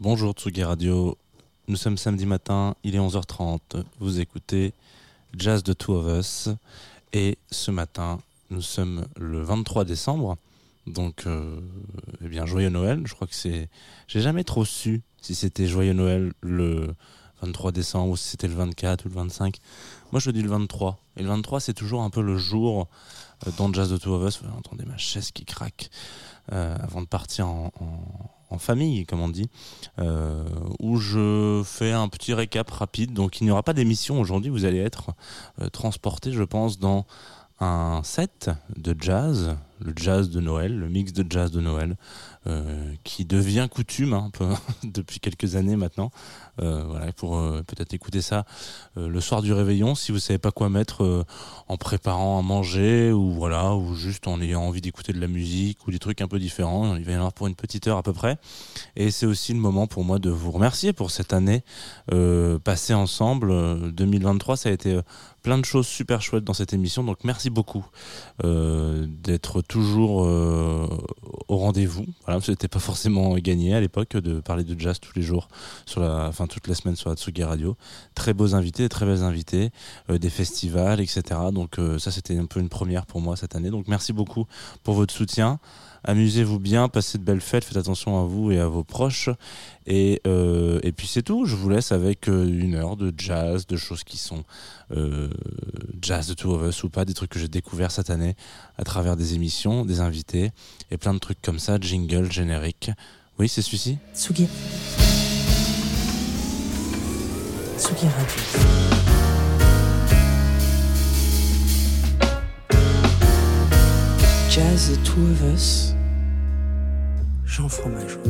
Bonjour Tsugi Radio, nous sommes samedi matin, il est 11h30, vous écoutez Jazz de Two of Us. Et ce matin nous sommes le 23 décembre, donc euh, eh bien joyeux Noël, je crois que c'est... J'ai jamais trop su si c'était joyeux Noël le 23 décembre ou si c'était le 24 ou le 25. Moi je dis le 23 et le 23 c'est toujours un peu le jour euh, dans Jazz de Two of Us, vous entendez ma chaise qui craque euh, avant de partir en, en, famille, comme on dit, euh, où je fais un petit récap rapide. Donc il n'y aura pas d'émission aujourd'hui, vous allez être euh, transporté, je pense, dans un set de jazz, le jazz de Noël, le mix de jazz de Noël, euh, qui devient coutume hein, depuis quelques années maintenant. Euh, voilà, pour euh, peut-être écouter ça le soir du réveillon, si vous savez pas quoi mettre en préparant à manger ou voilà, ou juste en ayant envie d'écouter de la musique ou des trucs un peu différents. Il va y en avoir pour une petite heure à peu près. Et c'est aussi le moment pour moi de vous remercier pour cette année passée ensemble. 2023, ça a été plein de choses super chouettes dans cette émission. Donc merci beaucoup d'être toujours au rendez-vous. Voilà, c'était pas forcément gagné à l'époque de parler de jazz tous les jours, sur la, enfin toutes les semaines sur la Tsugi Radio. Très beaux invités, très belles invités, euh, des festivals, etc. Donc euh, ça c'était un peu une première pour moi cette année. Donc merci beaucoup pour votre soutien amusez-vous bien, passez de belles fêtes, faites attention à vous et à vos proches. Et, euh, et puis c'est tout, je vous laisse avec euh, une heure de jazz, de choses qui sont euh, jazz de Two of Us ou pas, des trucs que j'ai découverts cette année à travers des émissions, des invités et plein de trucs comme ça, jingle, générique. Oui, c'est celui-ci? Tsugi. Tsugi Radio. Jazz Two of Us, Jean Fromageau.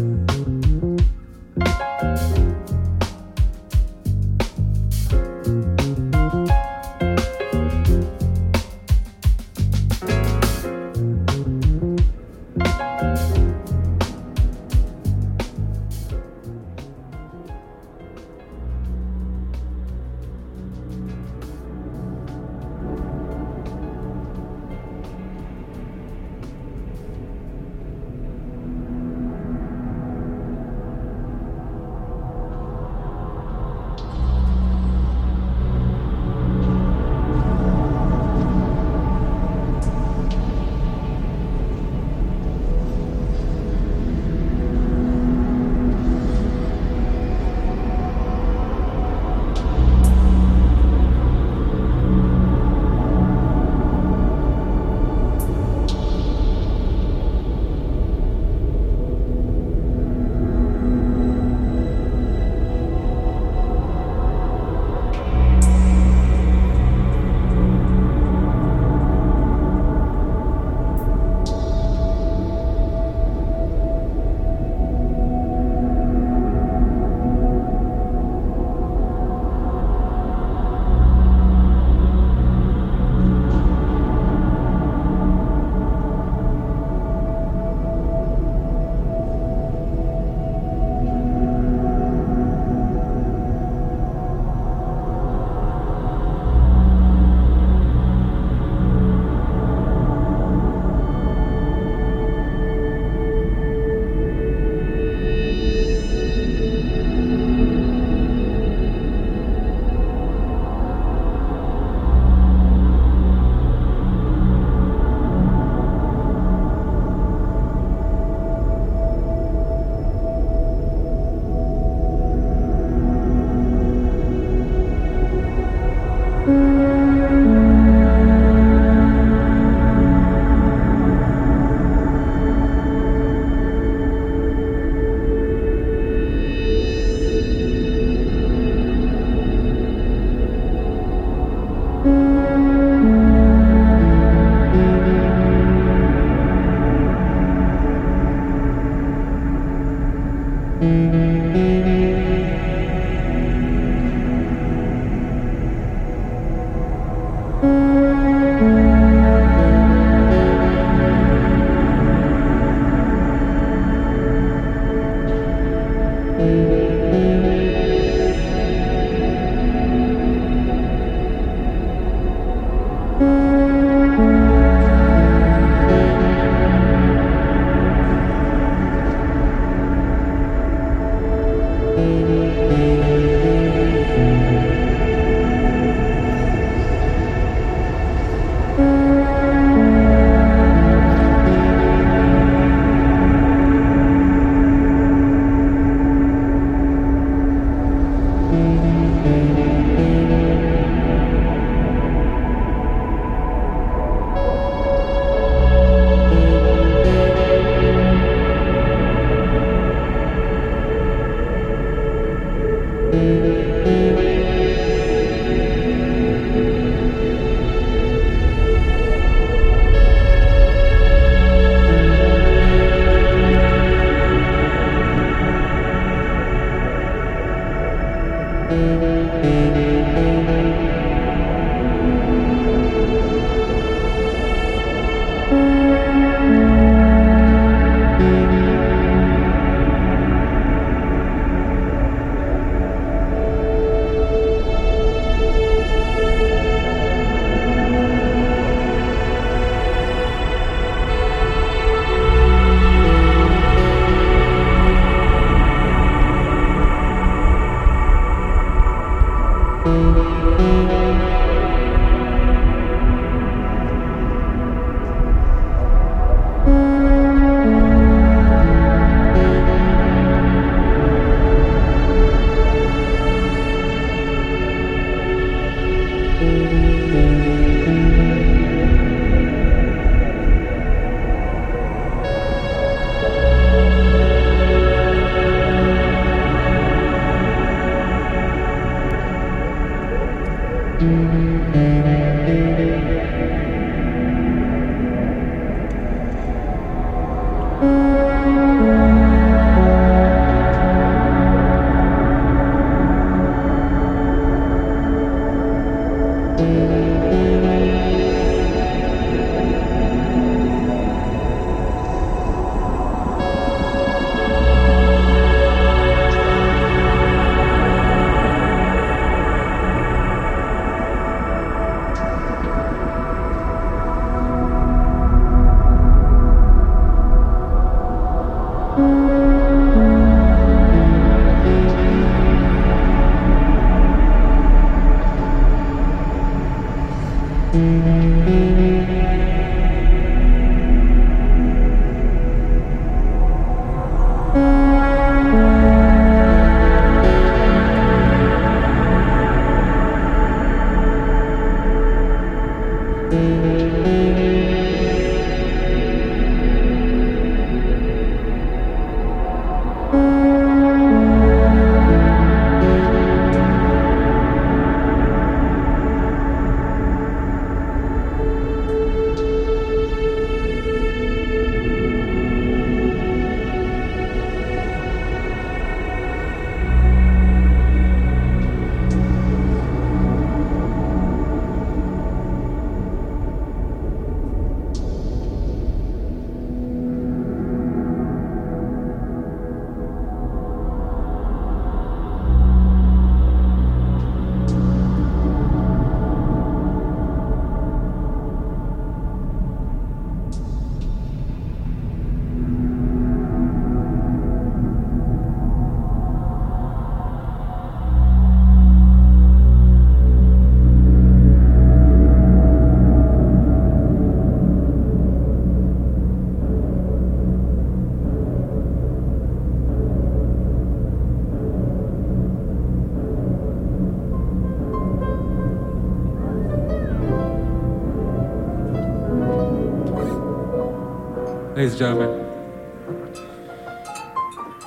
And gentlemen,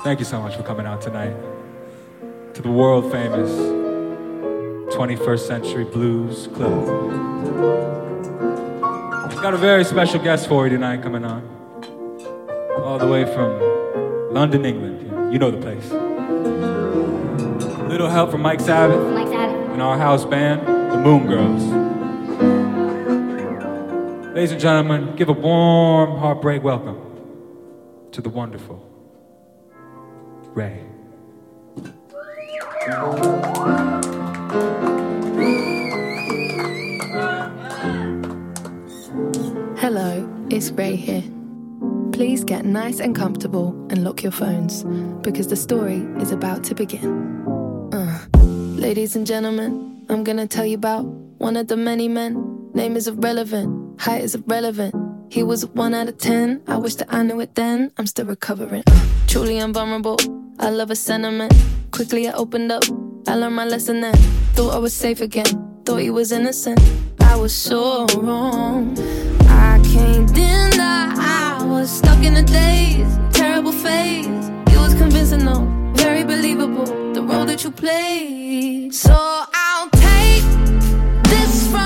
thank you so much for coming out tonight to the world famous 21st Century Blues Club. I've got a very special guest for you tonight coming on, all the way from London, England. You know the place. Little help from Mike Sabbath, Mike Sabbath. and our house band, the Moon Girls. Ladies and gentlemen, give a warm, heartbreak welcome to the wonderful Raye. Hello, it's Raye here. Please get nice and comfortable and lock your phones because the story is about to begin. Uh, ladies and gentlemen, I'm gonna tell you about one of the many men. Name is irrelevant, height is irrelevant. He was one out of ten. I wish that I knew it then. I'm still recovering. Truly invulnerable. I love a sentiment. Quickly I opened up. I learned my lesson then. Thought I was safe again. Thought he was innocent. I was so wrong. I can't deny I was stuck in a daze, terrible phase. It was convincing though, very believable, the role that you played. So I'll take this front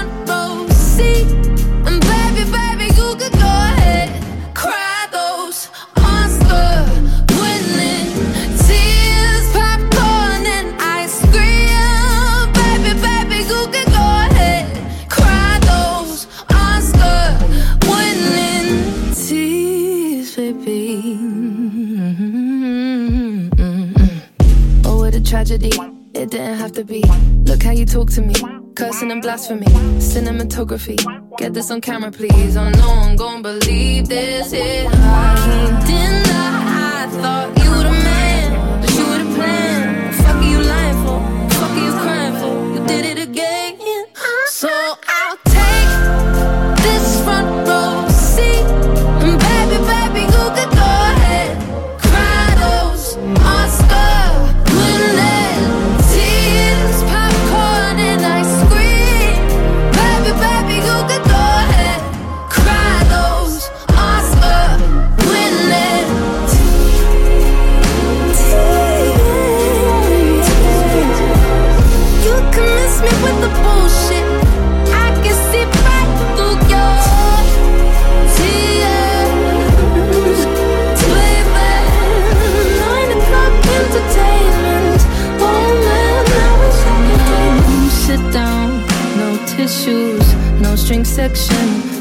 It didn't have to be. Look how you talk to me. Cursing and blasphemy. Cinematography. Get this on camera, please. Oh no one gon' believe this. Yeah. I didn't lie. I thought you were the man. But you were the plan. Fuck are you lying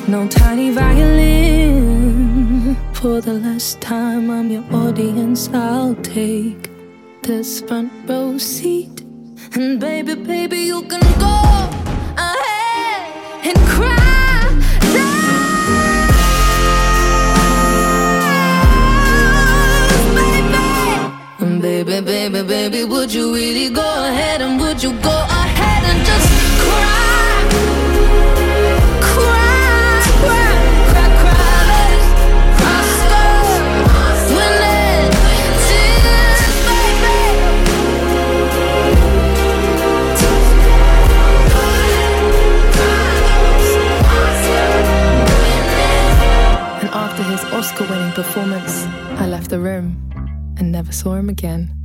no tiny violin. For the last time, I'm your audience. I'll take this front row seat. And baby, baby, you can go ahead and cry. baby, baby, baby, would you really go ahead and would you go the room and never saw him again.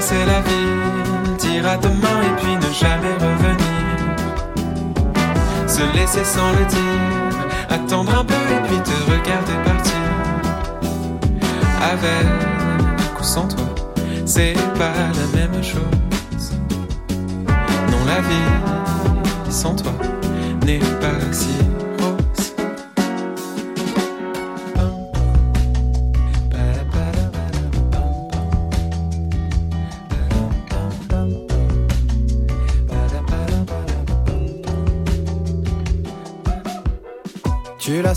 Traverser la ville, dire à demain et puis ne jamais revenir. Se laisser sans le dire, attendre un peu et puis te regarder partir. Avec ou sans toi, c'est pas la même chose. Non, la vie sans toi n'est pas si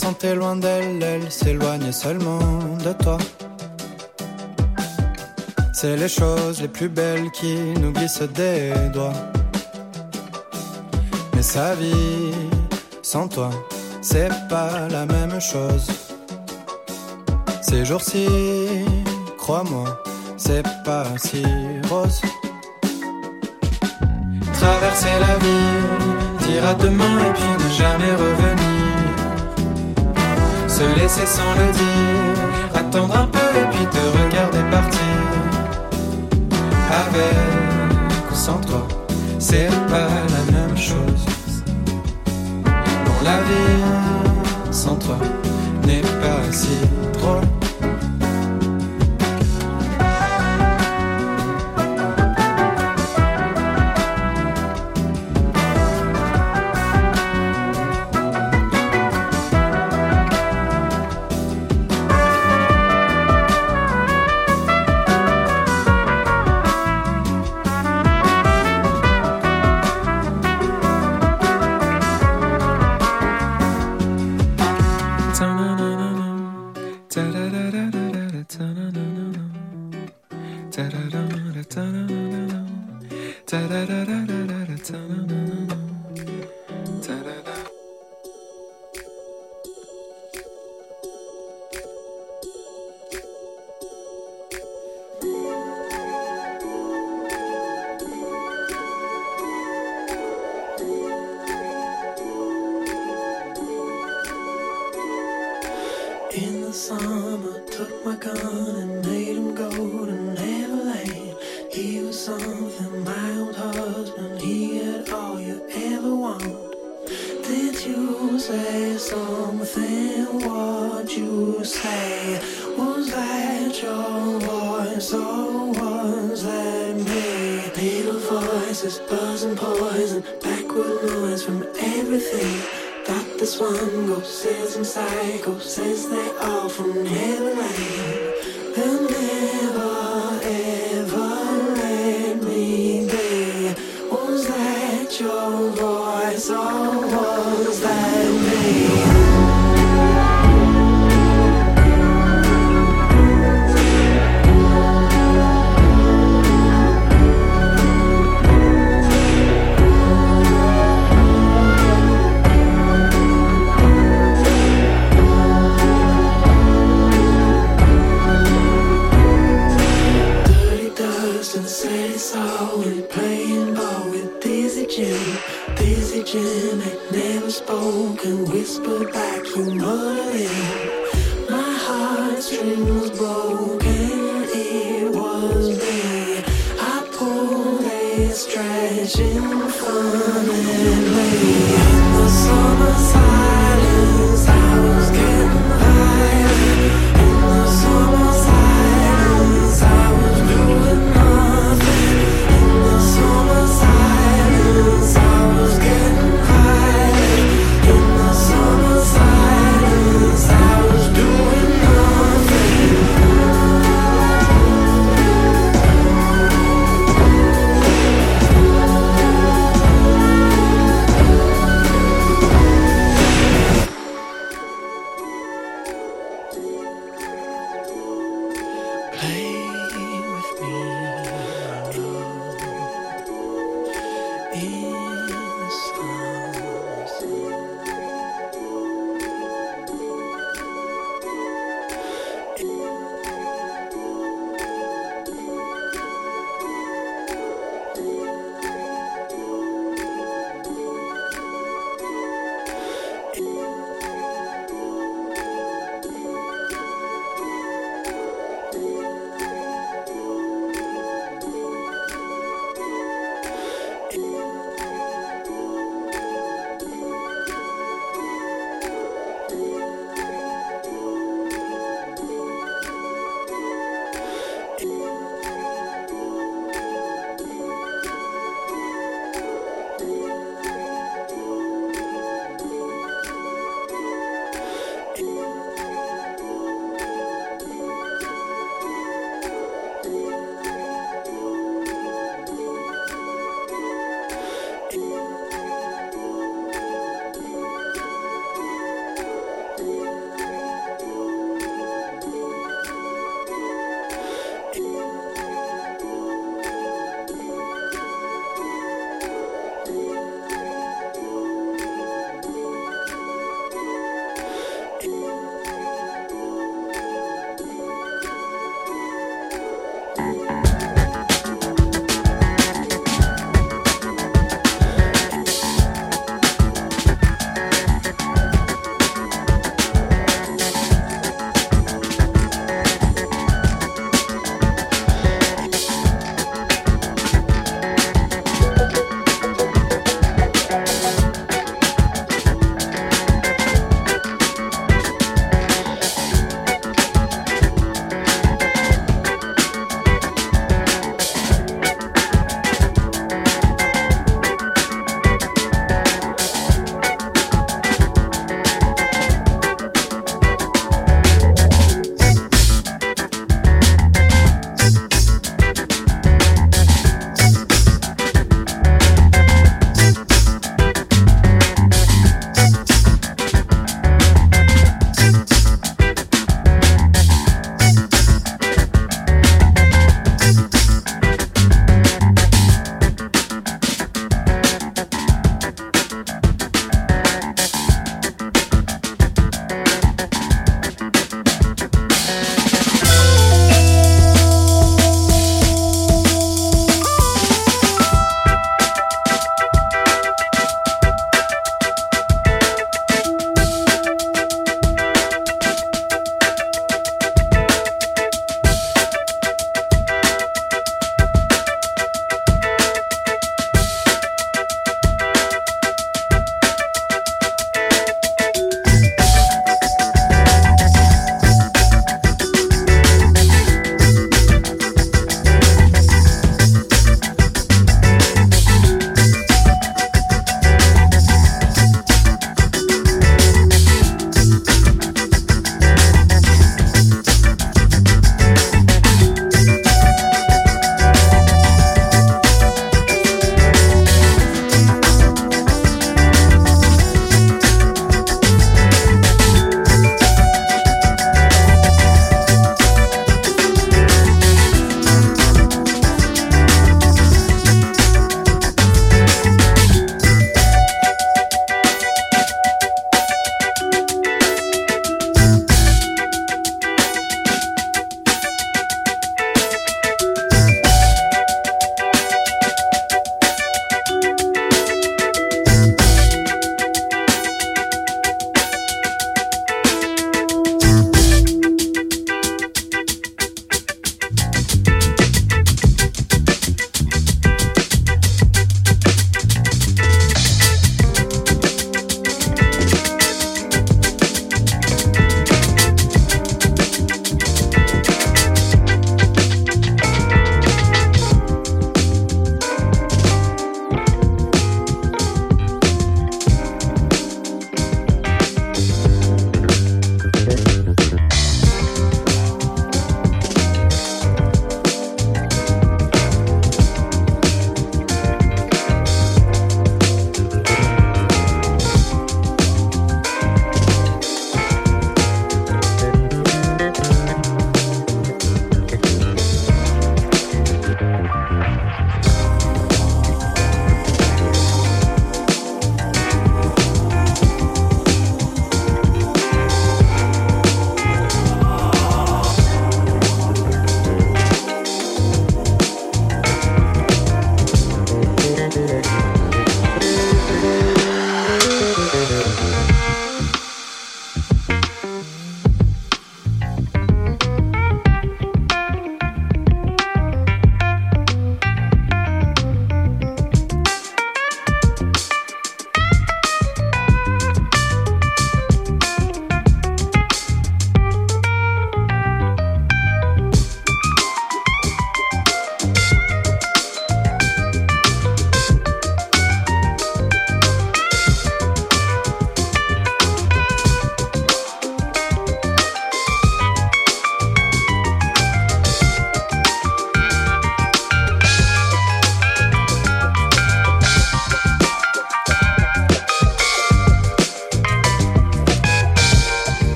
Sentais loin d'elle, elle s'éloignait seulement de toi. C'est les choses les plus belles qui nous glissent des doigts. Mais sa vie, sans toi, c'est pas la même chose. Ces jours-ci, crois-moi, c'est pas si rose. Traverser la vie, dire à demain et puis ne jamais revenir. Se laisser sans le dire, attendre un peu et puis te regarder partir. Avec ou sans toi, c'est pas la même chose. Non, la vie sans toi n'est pas si drôle.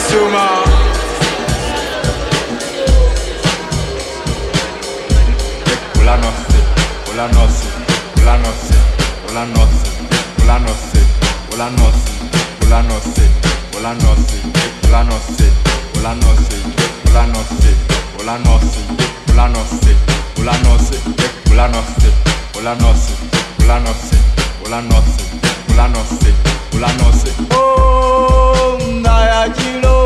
Suma. Hola noche, hola noche, hola noche, hola noche, hola noche, hola noche, hola noche, hola noche, hola noche, hola noche, hola noche, hola noche, hola noche, hola noche, hola noche, hola noche, hola noche, hola ulanose ulanose oh ngaya jilo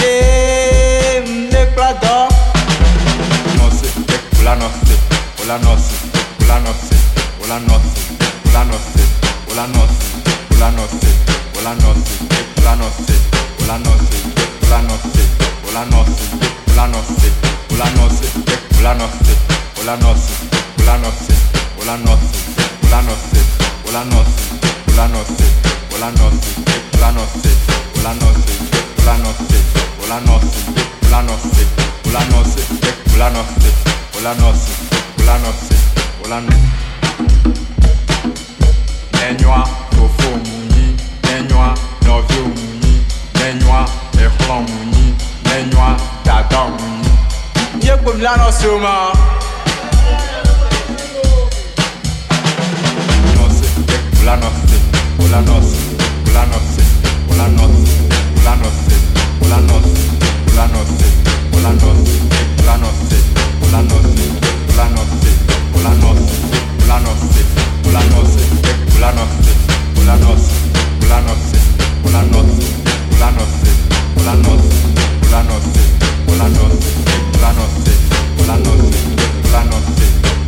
ye ne plado Hola noche, hola noche, hola noche, hola noche, hola noche, hola noche, hola noche, hola noche, hola noche, hola noche, hola noche, hola noche, muni, nenhuma novio muni, muni, nenhuma dada muni. Yé gbèmí lánàá sí o. planos, planos, planos, planos, planos, planos,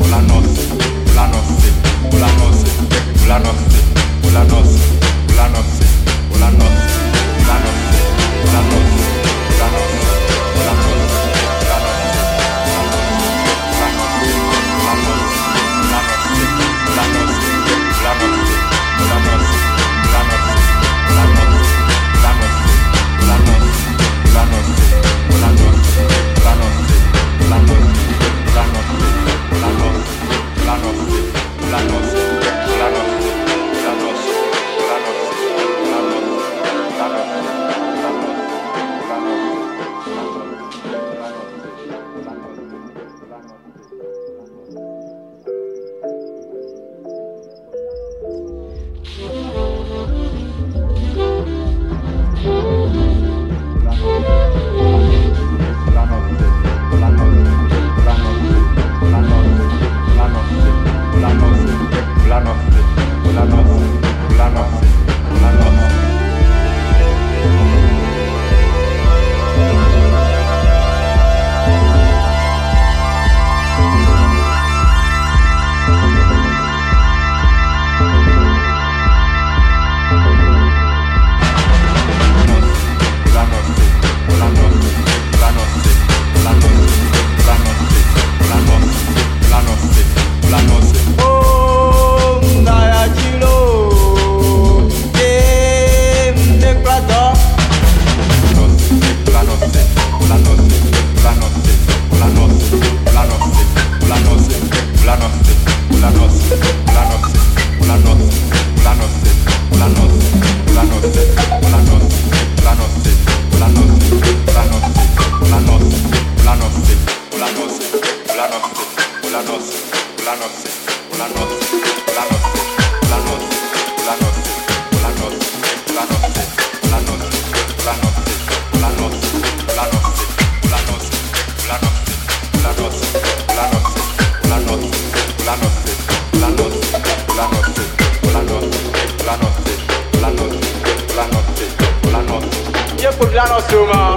Ulanos, Ulanos, Ulanos, Ulanos, Ulanos, Ulanos. Podľa nosu mám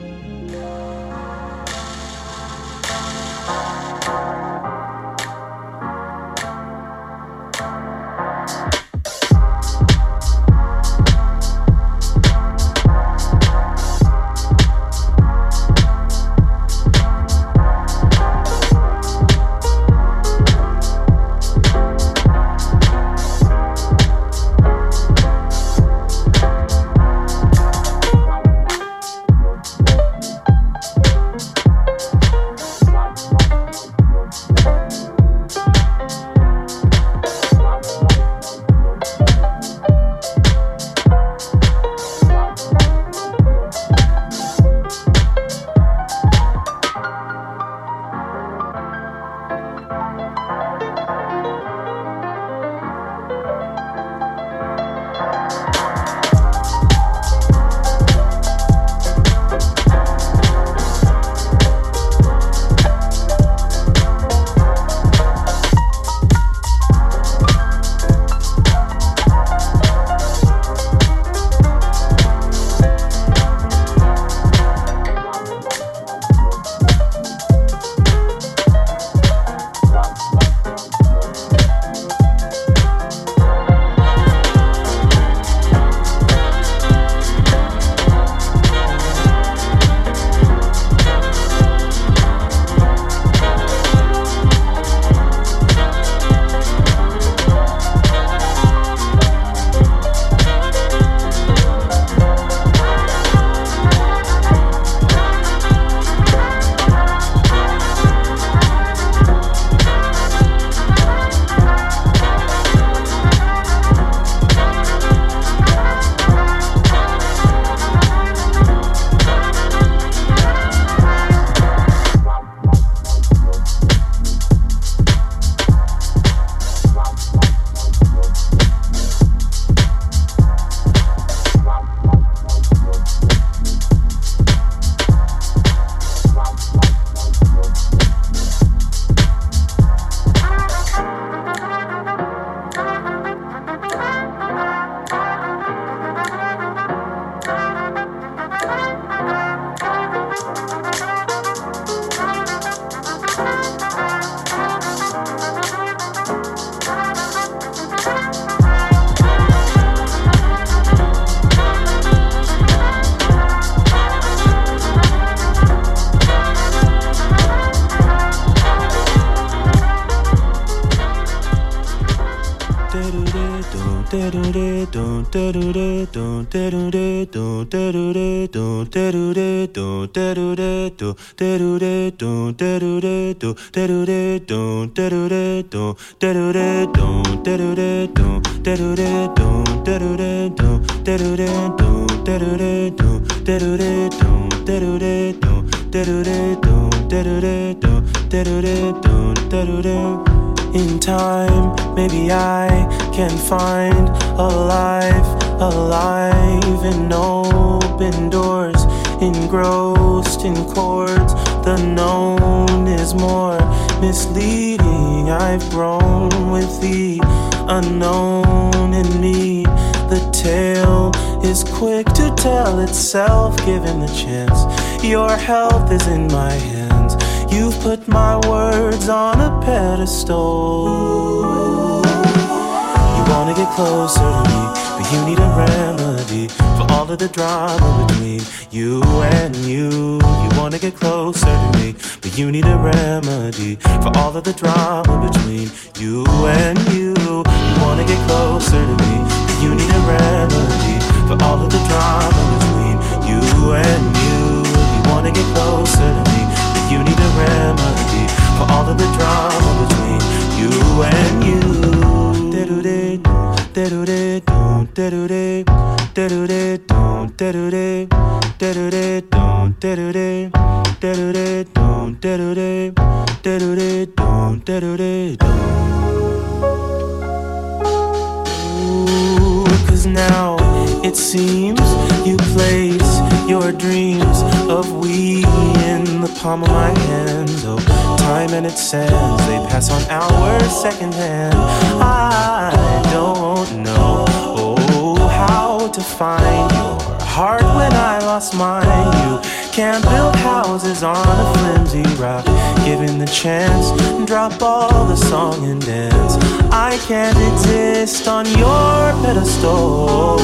store.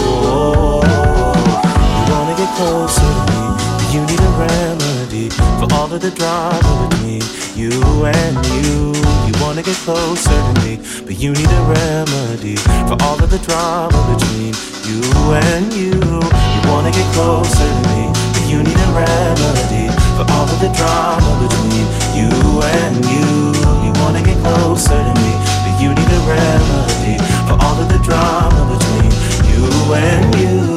You wanna get closer to me? Do you need a remedy for all of the drama between? You and you. You wanna get closer to me, but you need a remedy for all of the drama between you and you. You wanna get closer to me, but you need a remedy for all of the drama between you and you. You wanna get closer to me, but you need a remedy drama between you and you.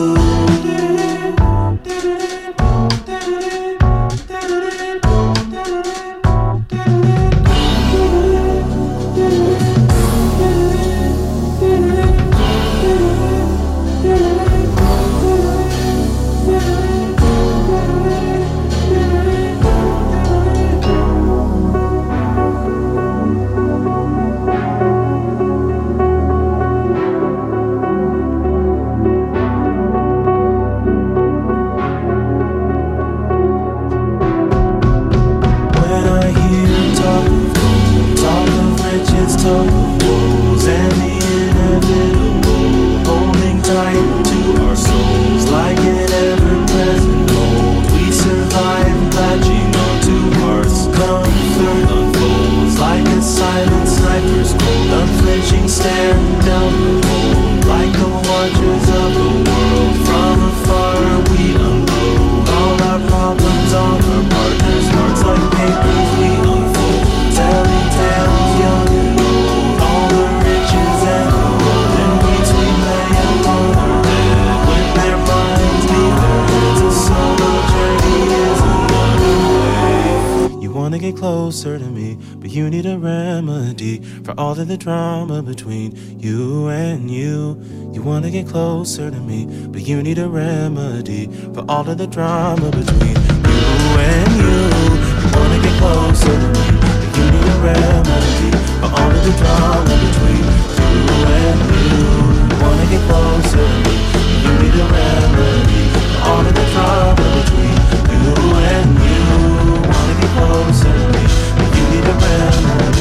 all of the drama between you and you. You wanna get closer to me, but you need a remedy for all of the drama between you and you. You wanna get closer to me, but you need a remedy for all of the drama between you and you. You wanna get closer to me, but you need a remedy for all of the drama between you and you. You Wanna get closer to me, but you need a remedy.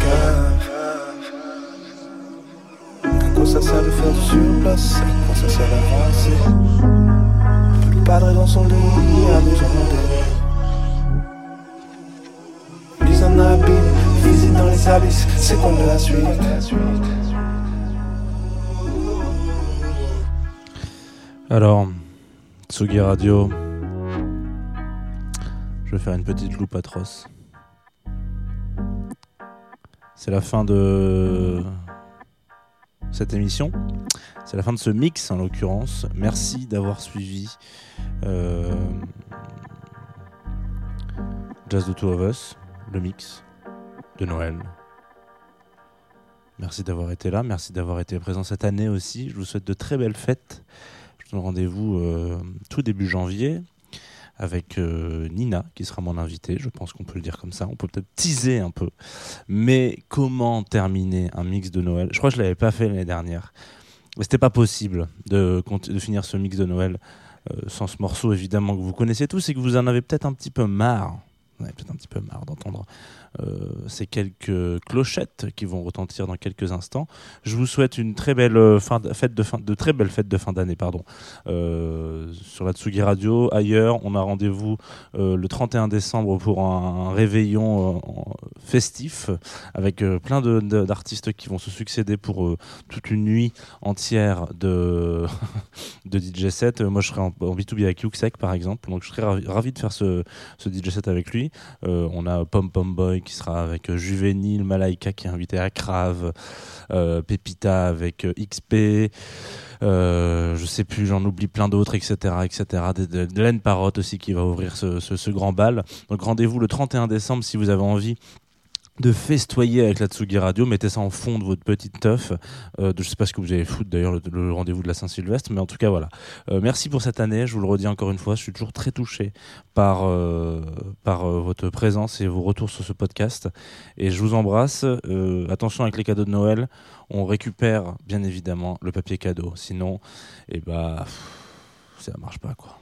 Cave. À quoi ça sert de faire du surplace À quoi ça sert d'avancer Le padre dans son lit a besoin d'aide. Mise en abîme, visite dans les abysses, c'est comme de la suite. Alors, Tsugi Radio, je vais faire une petite loupe atroce. C'est la fin de cette émission. C'est la fin de ce mix en l'occurrence. Merci d'avoir suivi euh, Jazz the Two of Us, le mix de Noël. Merci d'avoir été là, merci d'avoir été présent cette année aussi. Je vous souhaite de très belles fêtes. Je vous donne rendez-vous euh, tout début janvier avec euh, Nina qui sera mon invitée. Je pense qu'on peut le dire comme ça. On peut peut-être teaser un peu. Mais comment terminer un mix de Noël? Je crois que je l'avais pas fait l'année dernière. C'était pas possible de, finir ce mix de Noël euh, sans ce morceau évidemment que vous connaissez tous et que vous en avez peut-être un petit peu marre. Vous en avez peut-être un petit peu marre d'entendre ces quelques clochettes qui vont retentir dans quelques instants. Je vous souhaite une très belle euh, de, fête de fin, de très belles fêtes de fin d'année, pardon, euh, sur la Tsugi Radio. Ailleurs, on a rendez-vous euh, le 31 décembre pour un, réveillon euh, festif avec euh, plein d'artistes qui vont se succéder pour euh, toute une nuit entière de, de DJ set. Euh, Moi, je serai en, en B2B avec Yuxek, par exemple, donc je serai ravi, de faire ce, ce DJ set avec lui. Euh, on a Pom Pom Boy qui sera avec euh, Juvénile, Malaika qui est invité à Crave, euh, Pepita avec euh, XP. Je sais plus, j'en oublie plein d'autres, etc., etc. Aussi qui va ouvrir ce grand bal. Donc rendez-vous le 31 décembre si vous avez envie de festoyer avec la Tsugi Radio, mettez ça en fond de votre petite teuf. Euh, de, je sais pas ce que vous allez foutre d'ailleurs le, rendez-vous de la Saint-Sylvestre, mais en tout cas voilà. Euh, merci pour cette année, je vous le redis encore une fois, je suis toujours très touché par, euh, par euh, votre présence et vos retours sur ce podcast. Et je vous embrasse. Attention avec les cadeaux de Noël, on récupère bien évidemment le papier cadeau. Sinon, eh bah, pff, ça marche pas quoi.